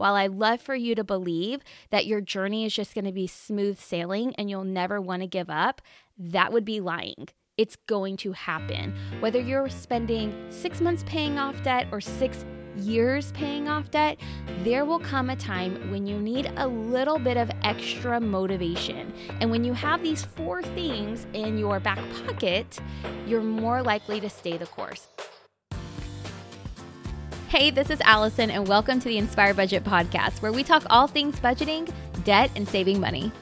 while I love for you to believe that your journey is just going to be smooth sailing and you'll never want to give up, that would be lying. It's going to happen. Whether you're spending six months paying off debt or six years paying off debt, there will come a time when you need a little bit of extra motivation. And when you have these four things in your back pocket, you're more likely to stay the course. Hey, this is Allison, and welcome to the Inspire Budget Podcast, where we talk all things budgeting, debt, and saving money.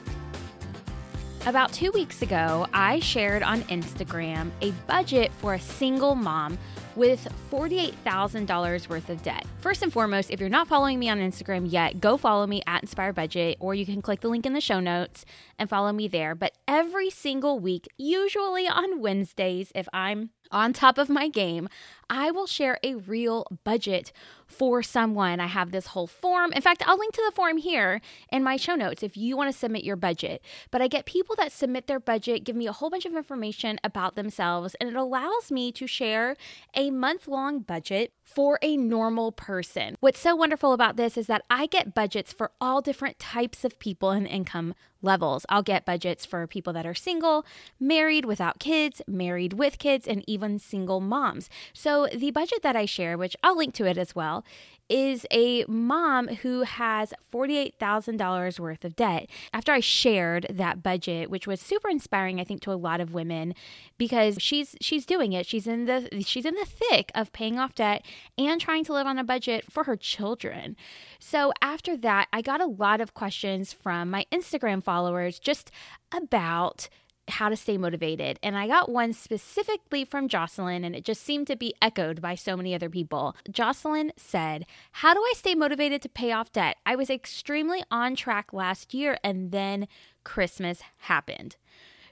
About two weeks ago, I shared on Instagram a budget for a single mom with $48,000 worth of debt. First and foremost, if you're not following me on Instagram yet, go follow me at Inspire Budget, or you can click the link in the show notes and follow me there. But every single week, usually on Wednesdays, if I'm on top of my game, I will share a real budget for someone. I have this whole form. In fact, I'll link to the form here in my show notes if you want to submit your budget. But I get people that submit their budget, give me a whole bunch of information about themselves, and it allows me to share a month long budget for a normal person. What's so wonderful about this is that I get budgets for all different types of people and income levels. I'll get budgets for people that are single, married without kids, married with kids, and even single moms. So the budget that I share, which I'll link to it as well, is a mom who has $48,000 worth of debt. After I shared that budget, which was super inspiring I think to a lot of women because she's she's doing it. She's in the she's in the thick of paying off debt and trying to live on a budget for her children. So after that, I got a lot of questions from my Instagram followers just about how to stay motivated. And I got one specifically from Jocelyn, and it just seemed to be echoed by so many other people. Jocelyn said, How do I stay motivated to pay off debt? I was extremely on track last year, and then Christmas happened.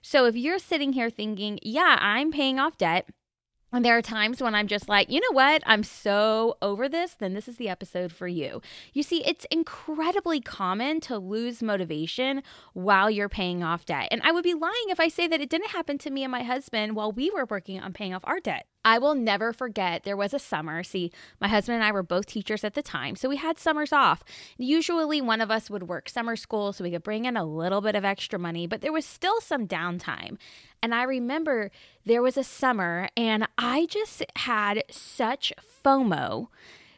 So if you're sitting here thinking, Yeah, I'm paying off debt, and there are times when I'm just like, you know what? I'm so over this, then this is the episode for you. You see, it's incredibly common to lose motivation while you're paying off debt. And I would be lying if I say that it didn't happen to me and my husband while we were working on paying off our debt. I will never forget there was a summer. See, my husband and I were both teachers at the time, so we had summers off. Usually one of us would work summer school so we could bring in a little bit of extra money, but there was still some downtime. And I remember there was a summer and I just had such FOMO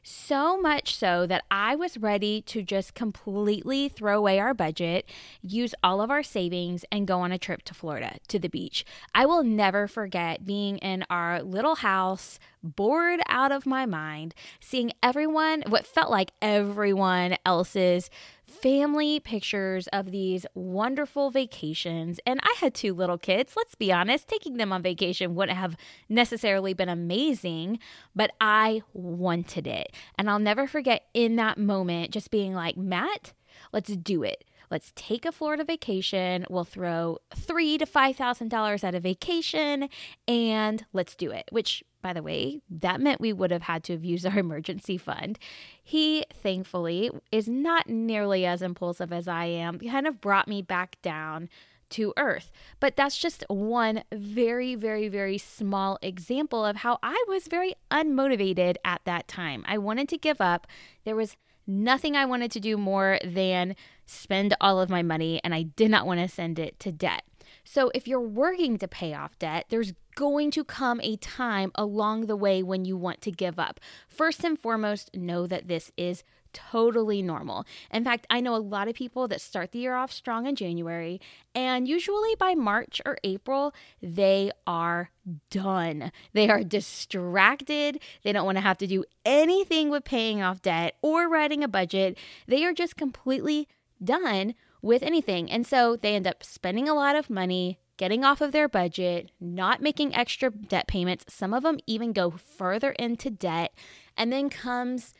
so much so that I was ready to just completely throw away our budget, use all of our savings, and go on a trip to Florida to the beach. I will never forget being in our little house, bored out of my mind, seeing everyone, what felt like everyone else's family pictures of these wonderful vacations. And I had two little kids. Let's be honest, taking them on vacation wouldn't have necessarily been amazing, but I wanted it. And I'll never forget in that moment just being like, Matt, let's do it. Let's take a Florida vacation. We'll throw three to five thousand dollars at a vacation, and let's do it. Which, by the way, that meant we would have had to have used our emergency fund. He, thankfully, is not nearly as impulsive as I am. He kind of brought me back down to earth. But that's just one very, very, very small example of how I was very unmotivated at that time. I wanted to give up. There was nothing I wanted to do more than spend all of my money, and I did not want to send it to debt. So, if you're working to pay off debt, there's going to come a time along the way when you want to give up. First and foremost, know that this is totally normal. In fact, I know a lot of people that start the year off strong in January, and usually by March or April, they are done. They are distracted. They don't want to have to do anything with paying off debt or writing a budget. They are just completely done with anything. And so they end up spending a lot of money, getting off of their budget, not making extra debt payments. Some of them even go further into debt. And then comes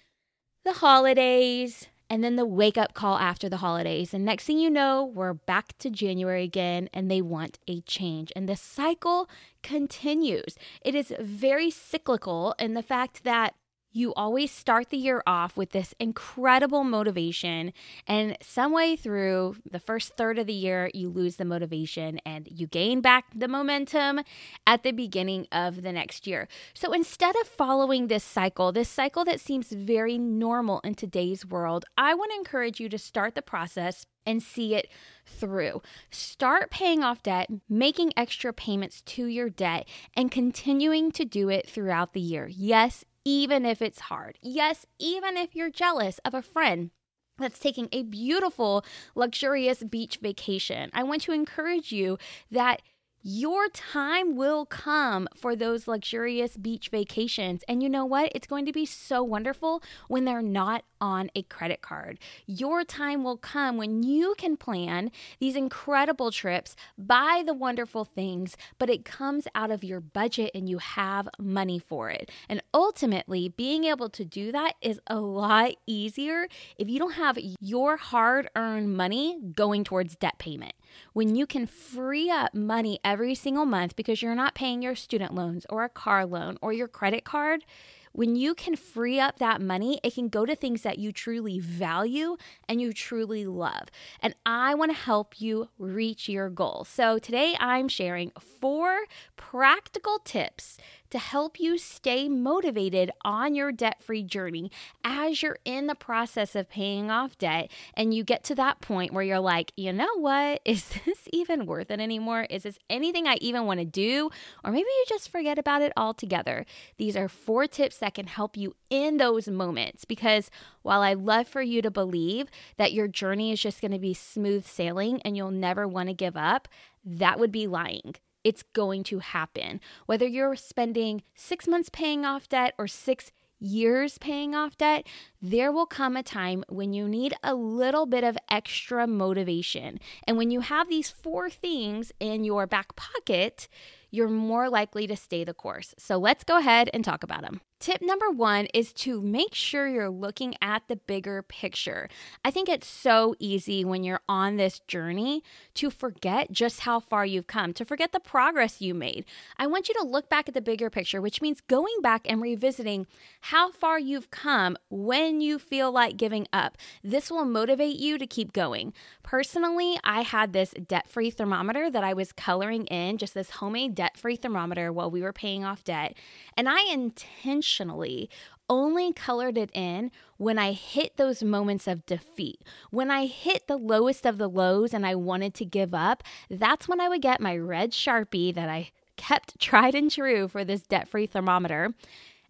the holidays, and then the wake up call after the holidays. And next thing you know, we're back to January again, and they want a change. And the cycle continues. It is very cyclical in the fact that you always start the year off with this incredible motivation, and some way through the first third of the year, you lose the motivation and you gain back the momentum at the beginning of the next year. So instead of following this cycle, this cycle that seems very normal in today's world, I want to encourage you to start the process and see it through. Start paying off debt, making extra payments to your debt, and continuing to do it throughout the year. Yes, even if it's hard. Yes, even if you're jealous of a friend that's taking a beautiful, luxurious beach vacation. I want to encourage you that your time will come for those luxurious beach vacations. And you know what? It's going to be so wonderful when they're not on a credit card. Your time will come when you can plan these incredible trips, buy the wonderful things, but it comes out of your budget and you have money for it. And ultimately, being able to do that is a lot easier if you don't have your hard earned money going towards debt payment when you can free up money every single month because you're not paying your student loans or a car loan or your credit card, when you can free up that money, it can go to things that you truly value and you truly love. And I want to help you reach your goal. So today I'm sharing four practical tips to help you stay motivated on your debt free journey as you're in the process of paying off debt and you get to that point where you're like, you know what? Is this even worth it anymore? Is this anything I even want to do? Or maybe you just forget about it altogether. These are four tips that can help you in those moments because while I love for you to believe that your journey is just going to be smooth sailing and you'll never want to give up, that would be lying it's going to happen. Whether you're spending six months paying off debt or six years paying off debt, there will come a time when you need a little bit of extra motivation. And when you have these four things in your back pocket, you're more likely to stay the course. So let's go ahead and talk about them. Tip number one is to make sure you're looking at the bigger picture. I think it's so easy when you're on this journey to forget just how far you've come, to forget the progress you made. I want you to look back at the bigger picture, which means going back and revisiting how far you've come when you feel like giving up. This will motivate you to keep going. Personally, I had this debt free thermometer that I was coloring in, just this homemade debt free thermometer while we were paying off debt. And I intentionally intentionally only colored it in when I hit those moments of defeat. When I hit the lowest of the lows and I wanted to give up, that's when I would get my red Sharpie that I kept tried and true for this debt free thermometer.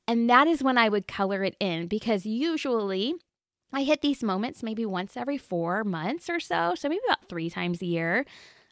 And that is when I would color it in because usually I hit these moments maybe once every four months or so, so maybe about three times a year.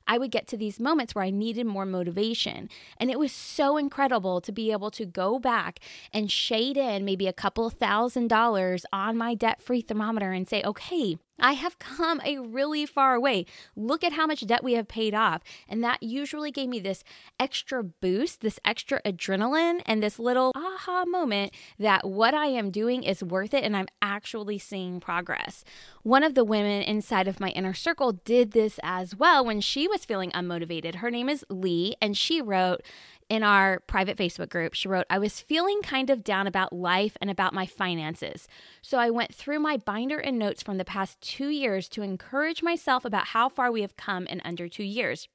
I would get to these moments where I needed more motivation. And it was so incredible to be able to go back and shade in maybe a couple thousand dollars on my debt free thermometer and say, okay, I have come a really far way. Look at how much debt we have paid off. And that usually gave me this extra boost, this extra adrenaline, and this little aha moment that what I am doing is worth it and I'm actually seeing progress. One of the women inside of my inner circle did this as well when she was feeling unmotivated. Her name is Lee, and she wrote, in our private Facebook group, she wrote, I was feeling kind of down about life and about my finances. So I went through my binder and notes from the past two years to encourage myself about how far we have come in under two years.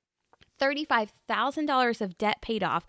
$35,000 of debt paid off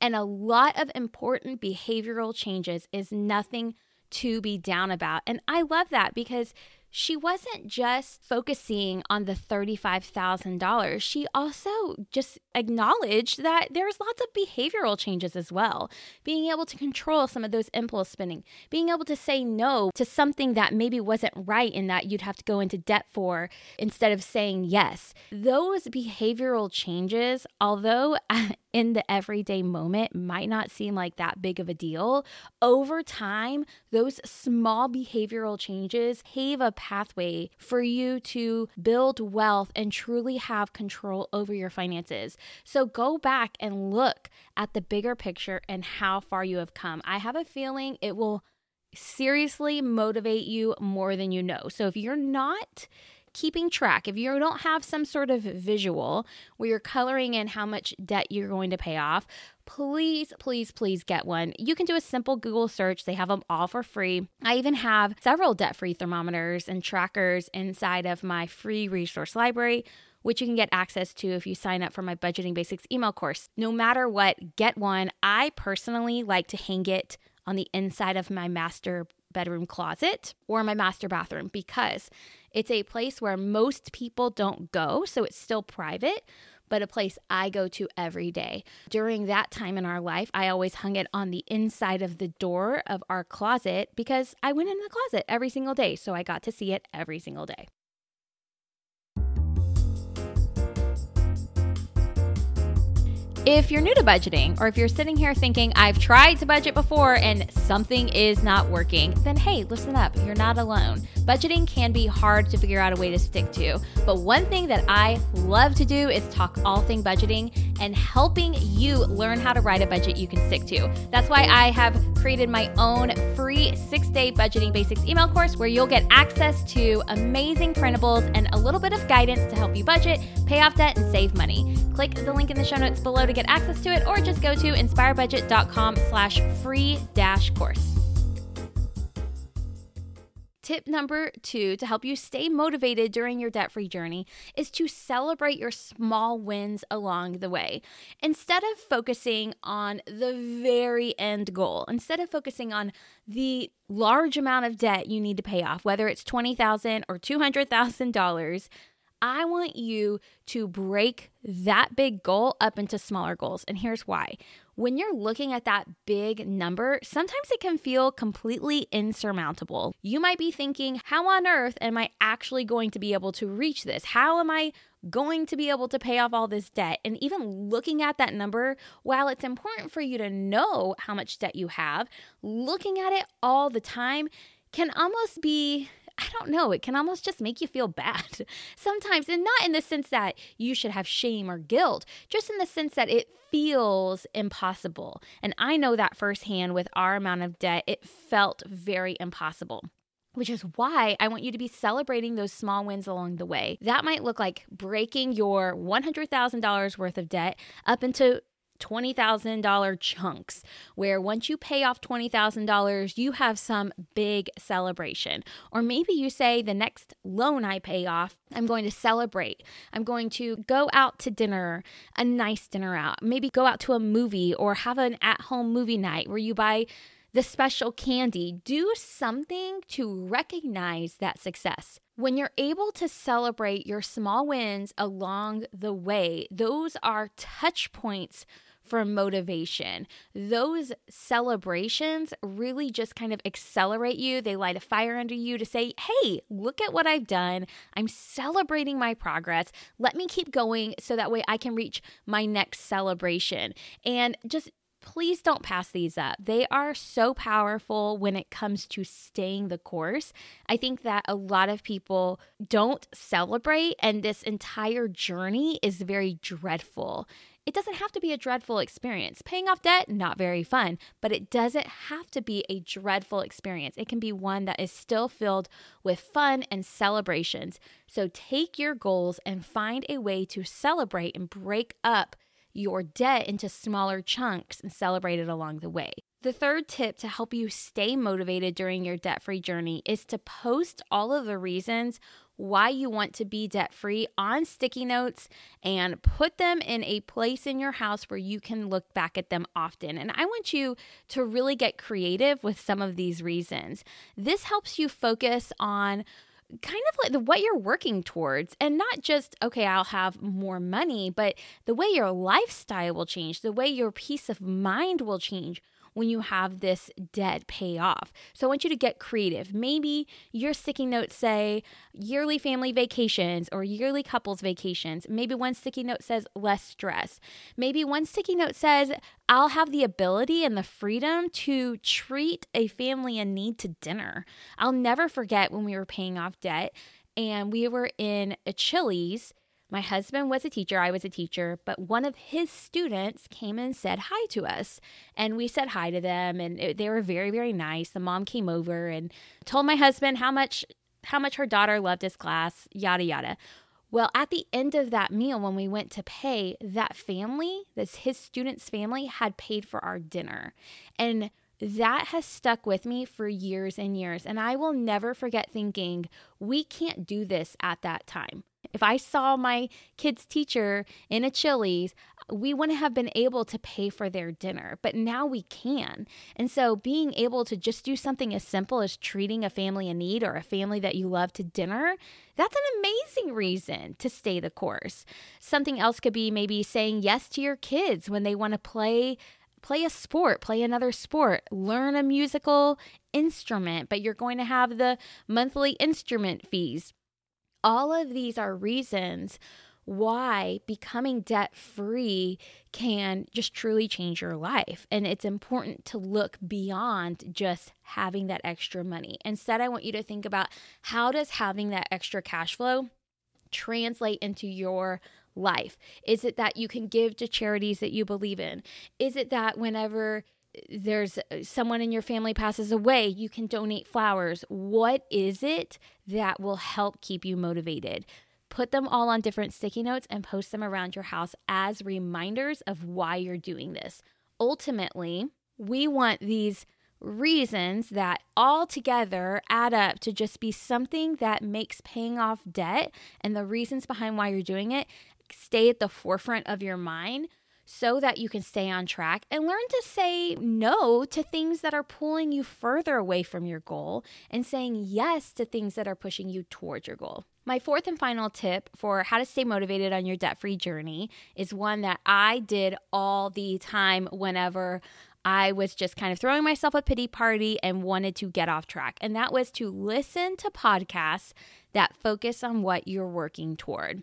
and a lot of important behavioral changes is nothing to be down about. And I love that because she wasn't just focusing on the $35,000. She also just acknowledged that there's lots of behavioral changes as well. Being able to control some of those impulse spending, being able to say no to something that maybe wasn't right and that you'd have to go into debt for instead of saying yes. Those behavioral changes, although in the everyday moment might not seem like that big of a deal, over time, those small behavioral changes pave a pathway for you to build wealth and truly have control over your finances. So go back and look at the bigger picture and how far you have come. I have a feeling it will seriously motivate you more than you know. So if you're not keeping track, if you don't have some sort of visual where you're coloring in how much debt you're going to pay off, please, please, please get one. You can do a simple Google search, they have them all for free. I even have several debt free thermometers and trackers inside of my free resource library which you can get access to if you sign up for my Budgeting Basics email course. No matter what, get one. I personally like to hang it on the inside of my master bedroom closet or my master bathroom because it's a place where most people don't go, so it's still private but a place I go to every day. During that time in our life, I always hung it on the inside of the door of our closet because I went in the closet every single day, so I got to see it every single day. If you're new to budgeting, or if you're sitting here thinking, I've tried to budget before and something is not working, then hey, listen up, you're not alone. Budgeting can be hard to figure out a way to stick to, but one thing that I love to do is talk all thing budgeting and helping you learn how to write a budget you can stick to. That's why I have created my own free six day budgeting basics email course where you'll get access to amazing printables and a little bit of guidance to help you budget, pay off debt, and save money. Click the link in the show notes below to get access to it or just go to inspirebudget.com slash free dash course. Tip number two to help you stay motivated during your debt free journey is to celebrate your small wins along the way. Instead of focusing on the very end goal, instead of focusing on the large amount of debt you need to pay off, whether it's $20,000 or $200,000, I want you to break that big goal up into smaller goals. And here's why. When you're looking at that big number, sometimes it can feel completely insurmountable. You might be thinking, how on earth am I actually going to be able to reach this? How am I going to be able to pay off all this debt? And even looking at that number, while it's important for you to know how much debt you have, looking at it all the time can almost be I don't know, it can almost just make you feel bad sometimes. And not in the sense that you should have shame or guilt, just in the sense that it feels impossible. And I know that firsthand with our amount of debt, it felt very impossible which is why I want you to be celebrating those small wins along the way. That might look like breaking your $100,000 worth of debt up into $20,000 chunks where once you pay off $20,000, you have some big celebration. Or maybe you say, the next loan I pay off, I'm going to celebrate. I'm going to go out to dinner, a nice dinner out, maybe go out to a movie or have an at home movie night where you buy the special candy. Do something to recognize that success. When you're able to celebrate your small wins along the way, those are touch points for motivation. Those celebrations really just kind of accelerate you. They light a fire under you to say, hey, look at what I've done. I'm celebrating my progress. Let me keep going so that way I can reach my next celebration. And just please don't pass these up. They are so powerful when it comes to staying the course. I think that a lot of people don't celebrate, and this entire journey is very dreadful. It doesn't have to be a dreadful experience. Paying off debt, not very fun, but it doesn't have to be a dreadful experience. It can be one that is still filled with fun and celebrations. So take your goals and find a way to celebrate and break up your debt into smaller chunks and celebrate it along the way. The third tip to help you stay motivated during your debt free journey is to post all of the reasons why you want to be debt free on sticky notes and put them in a place in your house where you can look back at them often. And I want you to really get creative with some of these reasons. This helps you focus on kind of like the what you're working towards and not just okay I'll have more money but the way your lifestyle will change the way your peace of mind will change when you have this debt pay off. So I want you to get creative. Maybe your sticky notes say yearly family vacations or yearly couples vacations. Maybe one sticky note says less stress. Maybe one sticky note says I'll have the ability and the freedom to treat a family in need to dinner. I'll never forget when we were paying off debt and we were in a Chili's my husband was a teacher, I was a teacher, but one of his students came and said hi to us. And we said hi to them, and it, they were very, very nice. The mom came over and told my husband how much how much her daughter loved his class, yada, yada. Well, at the end of that meal, when we went to pay, that family, this his student's family, had paid for our dinner. And that has stuck with me for years and years. And I will never forget thinking, we can't do this at that time. If I saw my kid's teacher in a Chili's, we wouldn't have been able to pay for their dinner, but now we can. And so being able to just do something as simple as treating a family in need or a family that you love to dinner, that's an amazing reason to stay the course. Something else could be maybe saying yes to your kids when they want to play play a sport, play another sport, learn a musical instrument, but you're going to have the monthly instrument fees. All of these are reasons why becoming debt free can just truly change your life. And it's important to look beyond just having that extra money. Instead, I want you to think about how does having that extra cash flow translate into your life? Is it that you can give to charities that you believe in? Is it that whenever there's uh, someone in your family passes away, you can donate flowers? What is it that will help keep you motivated? Put them all on different sticky notes and post them around your house as reminders of why you're doing this. Ultimately, we want these reasons that all together add up to just be something that makes paying off debt and the reasons behind why you're doing it stay at the forefront of your mind so that you can stay on track and learn to say no to things that are pulling you further away from your goal and saying yes to things that are pushing you towards your goal. My fourth and final tip for how to stay motivated on your debt free journey is one that I did all the time whenever I was just kind of throwing myself a pity party and wanted to get off track. And that was to listen to podcasts that focus on what you're working toward.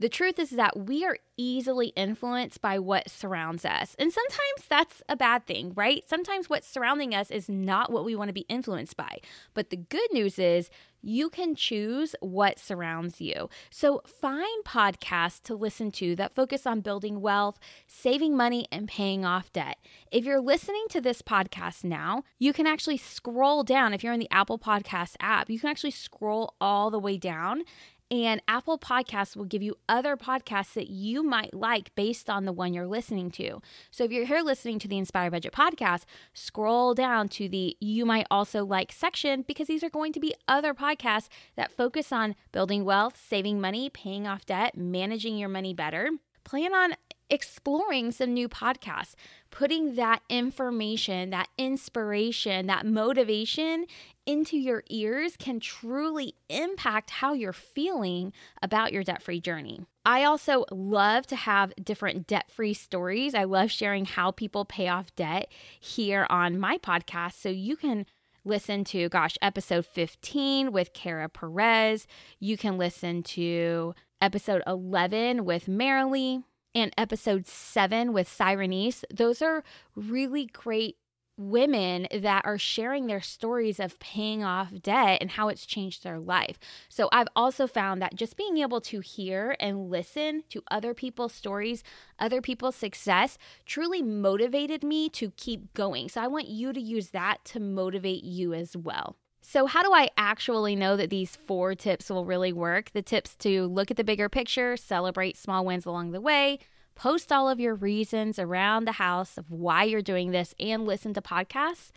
The truth is that we are easily influenced by what surrounds us. And sometimes that's a bad thing, right? Sometimes what's surrounding us is not what we want to be influenced by. But the good news is you can choose what surrounds you. So find podcasts to listen to that focus on building wealth, saving money, and paying off debt. If you're listening to this podcast now, you can actually scroll down. If you're in the Apple Podcast app, you can actually scroll all the way down and Apple Podcasts will give you other podcasts that you might like based on the one you're listening to. So if you're here listening to the Inspire Budget podcast, scroll down to the You Might Also Like section because these are going to be other podcasts that focus on building wealth, saving money, paying off debt, managing your money better. Plan on exploring some new podcasts, putting that information, that inspiration, that motivation into your ears can truly impact how you're feeling about your debt free journey. I also love to have different debt free stories. I love sharing how people pay off debt here on my podcast. So you can listen to, gosh, episode 15 with Kara Perez. You can listen to episode 11 with Marilee and episode 7 with Cyrenese. Those are really great women that are sharing their stories of paying off debt and how it's changed their life. So I've also found that just being able to hear and listen to other people's stories, other people's success truly motivated me to keep going. So I want you to use that to motivate you as well. So, how do I actually know that these four tips will really work? The tips to look at the bigger picture, celebrate small wins along the way, Post all of your reasons around the house of why you're doing this and listen to podcasts.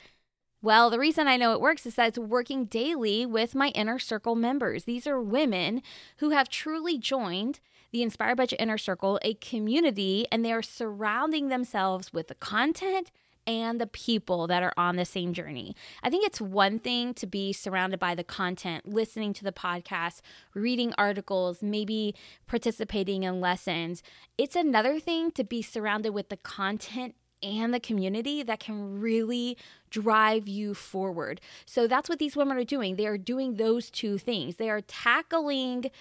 Well, the reason I know it works is that it's working daily with my inner circle members. These are women who have truly joined the Inspire Budget Inner Circle, a community, and they are surrounding themselves with the content and the people that are on the same journey. I think it's one thing to be surrounded by the content, listening to the podcast, reading articles, maybe participating in lessons. It's another thing to be surrounded with the content and the community that can really drive you forward. So that's what these women are doing. They are doing those two things. They are tackling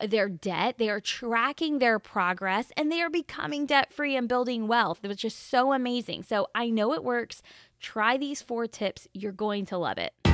their debt, they are tracking their progress, and they are becoming debt free and building wealth, which is so amazing. So I know it works. Try these four tips, you're going to love it.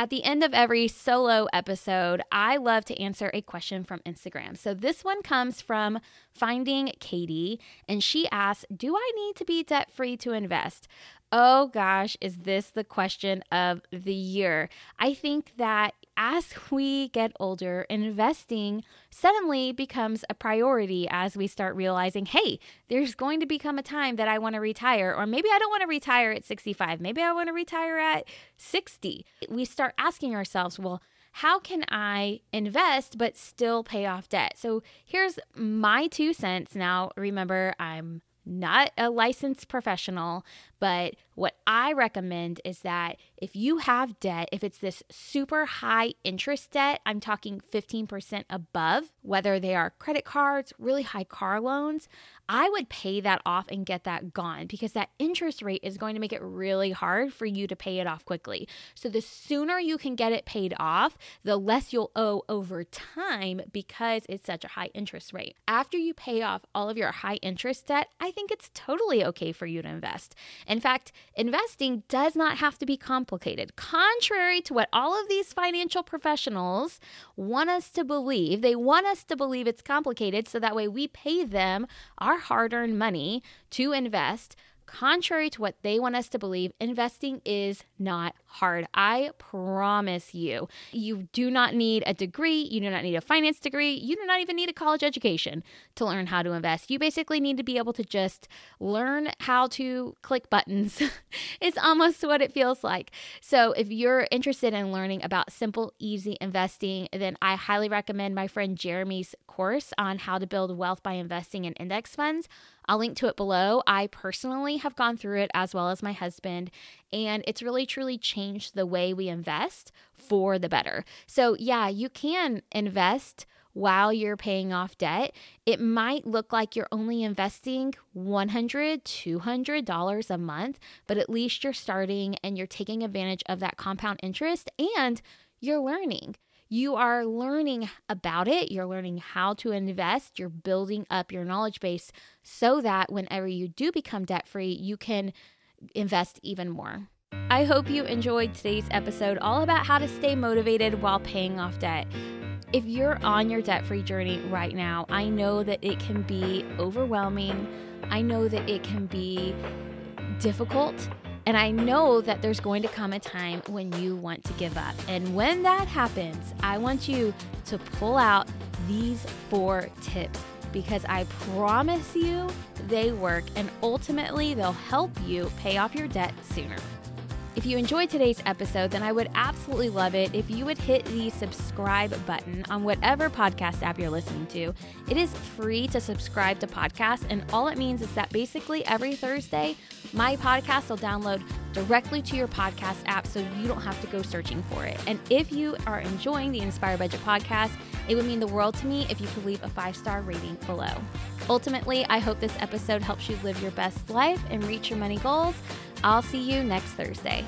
At the end of every solo episode, I love to answer a question from Instagram. So this one comes from finding Katie, and she asks, Do I need to be debt free to invest? Oh gosh, is this the question of the year? I think that as we get older, investing suddenly becomes a priority as we start realizing, hey, there's going to become a time that I want to retire, or maybe I don't want to retire at 65, maybe I want to retire at 60. We start asking ourselves, well, how can I invest but still pay off debt? So here's my two cents. Now, remember, I'm not a licensed professional, but what I recommend is that if you have debt, if it's this super high interest debt, I'm talking 15% above, whether they are credit cards, really high car loans, I would pay that off and get that gone because that interest rate is going to make it really hard for you to pay it off quickly. So the sooner you can get it paid off, the less you'll owe over time because it's such a high interest rate. After you pay off all of your high interest debt, I think it's totally okay for you to invest. In fact, investing does not have to be complicated. Contrary to what all of these financial professionals want us to believe, they want us to believe it's complicated so that way we pay them our hard earned money to invest Contrary to what they want us to believe, investing is not hard. I promise you. You do not need a degree, you do not need a finance degree, you do not even need a college education to learn how to invest. You basically need to be able to just learn how to click buttons. it's almost what it feels like. So, if you're interested in learning about simple, easy investing, then I highly recommend my friend Jeremy's course on how to build wealth by investing in index funds. I'll link to it below. I personally have gone through it as well as my husband, and it's really truly changed the way we invest for the better. So, yeah, you can invest while you're paying off debt. It might look like you're only investing $100, $200 a month, but at least you're starting and you're taking advantage of that compound interest and you're learning. You are learning about it, you're learning how to invest, you're building up your knowledge base so that whenever you do become debt free, you can invest even more. I hope you enjoyed today's episode all about how to stay motivated while paying off debt. If you're on your debt free journey right now, I know that it can be overwhelming. I know that it can be difficult and I know that there's going to come a time when you want to give up. And when that happens, I want you to pull out these four tips because I promise you they work and ultimately they'll help you pay off your debt sooner. If you enjoyed today's episode, then I would absolutely love it if you would hit the subscribe button on whatever podcast app you're listening to. It is free to subscribe to podcasts, and all it means is that basically every Thursday, my podcast will download directly to your podcast app so you don't have to go searching for it. And if you are enjoying the Inspire Budget podcast, it would mean the world to me if you could leave a five star rating below. Ultimately, I hope this episode helps you live your best life and reach your money goals. I'll see you next Thursday.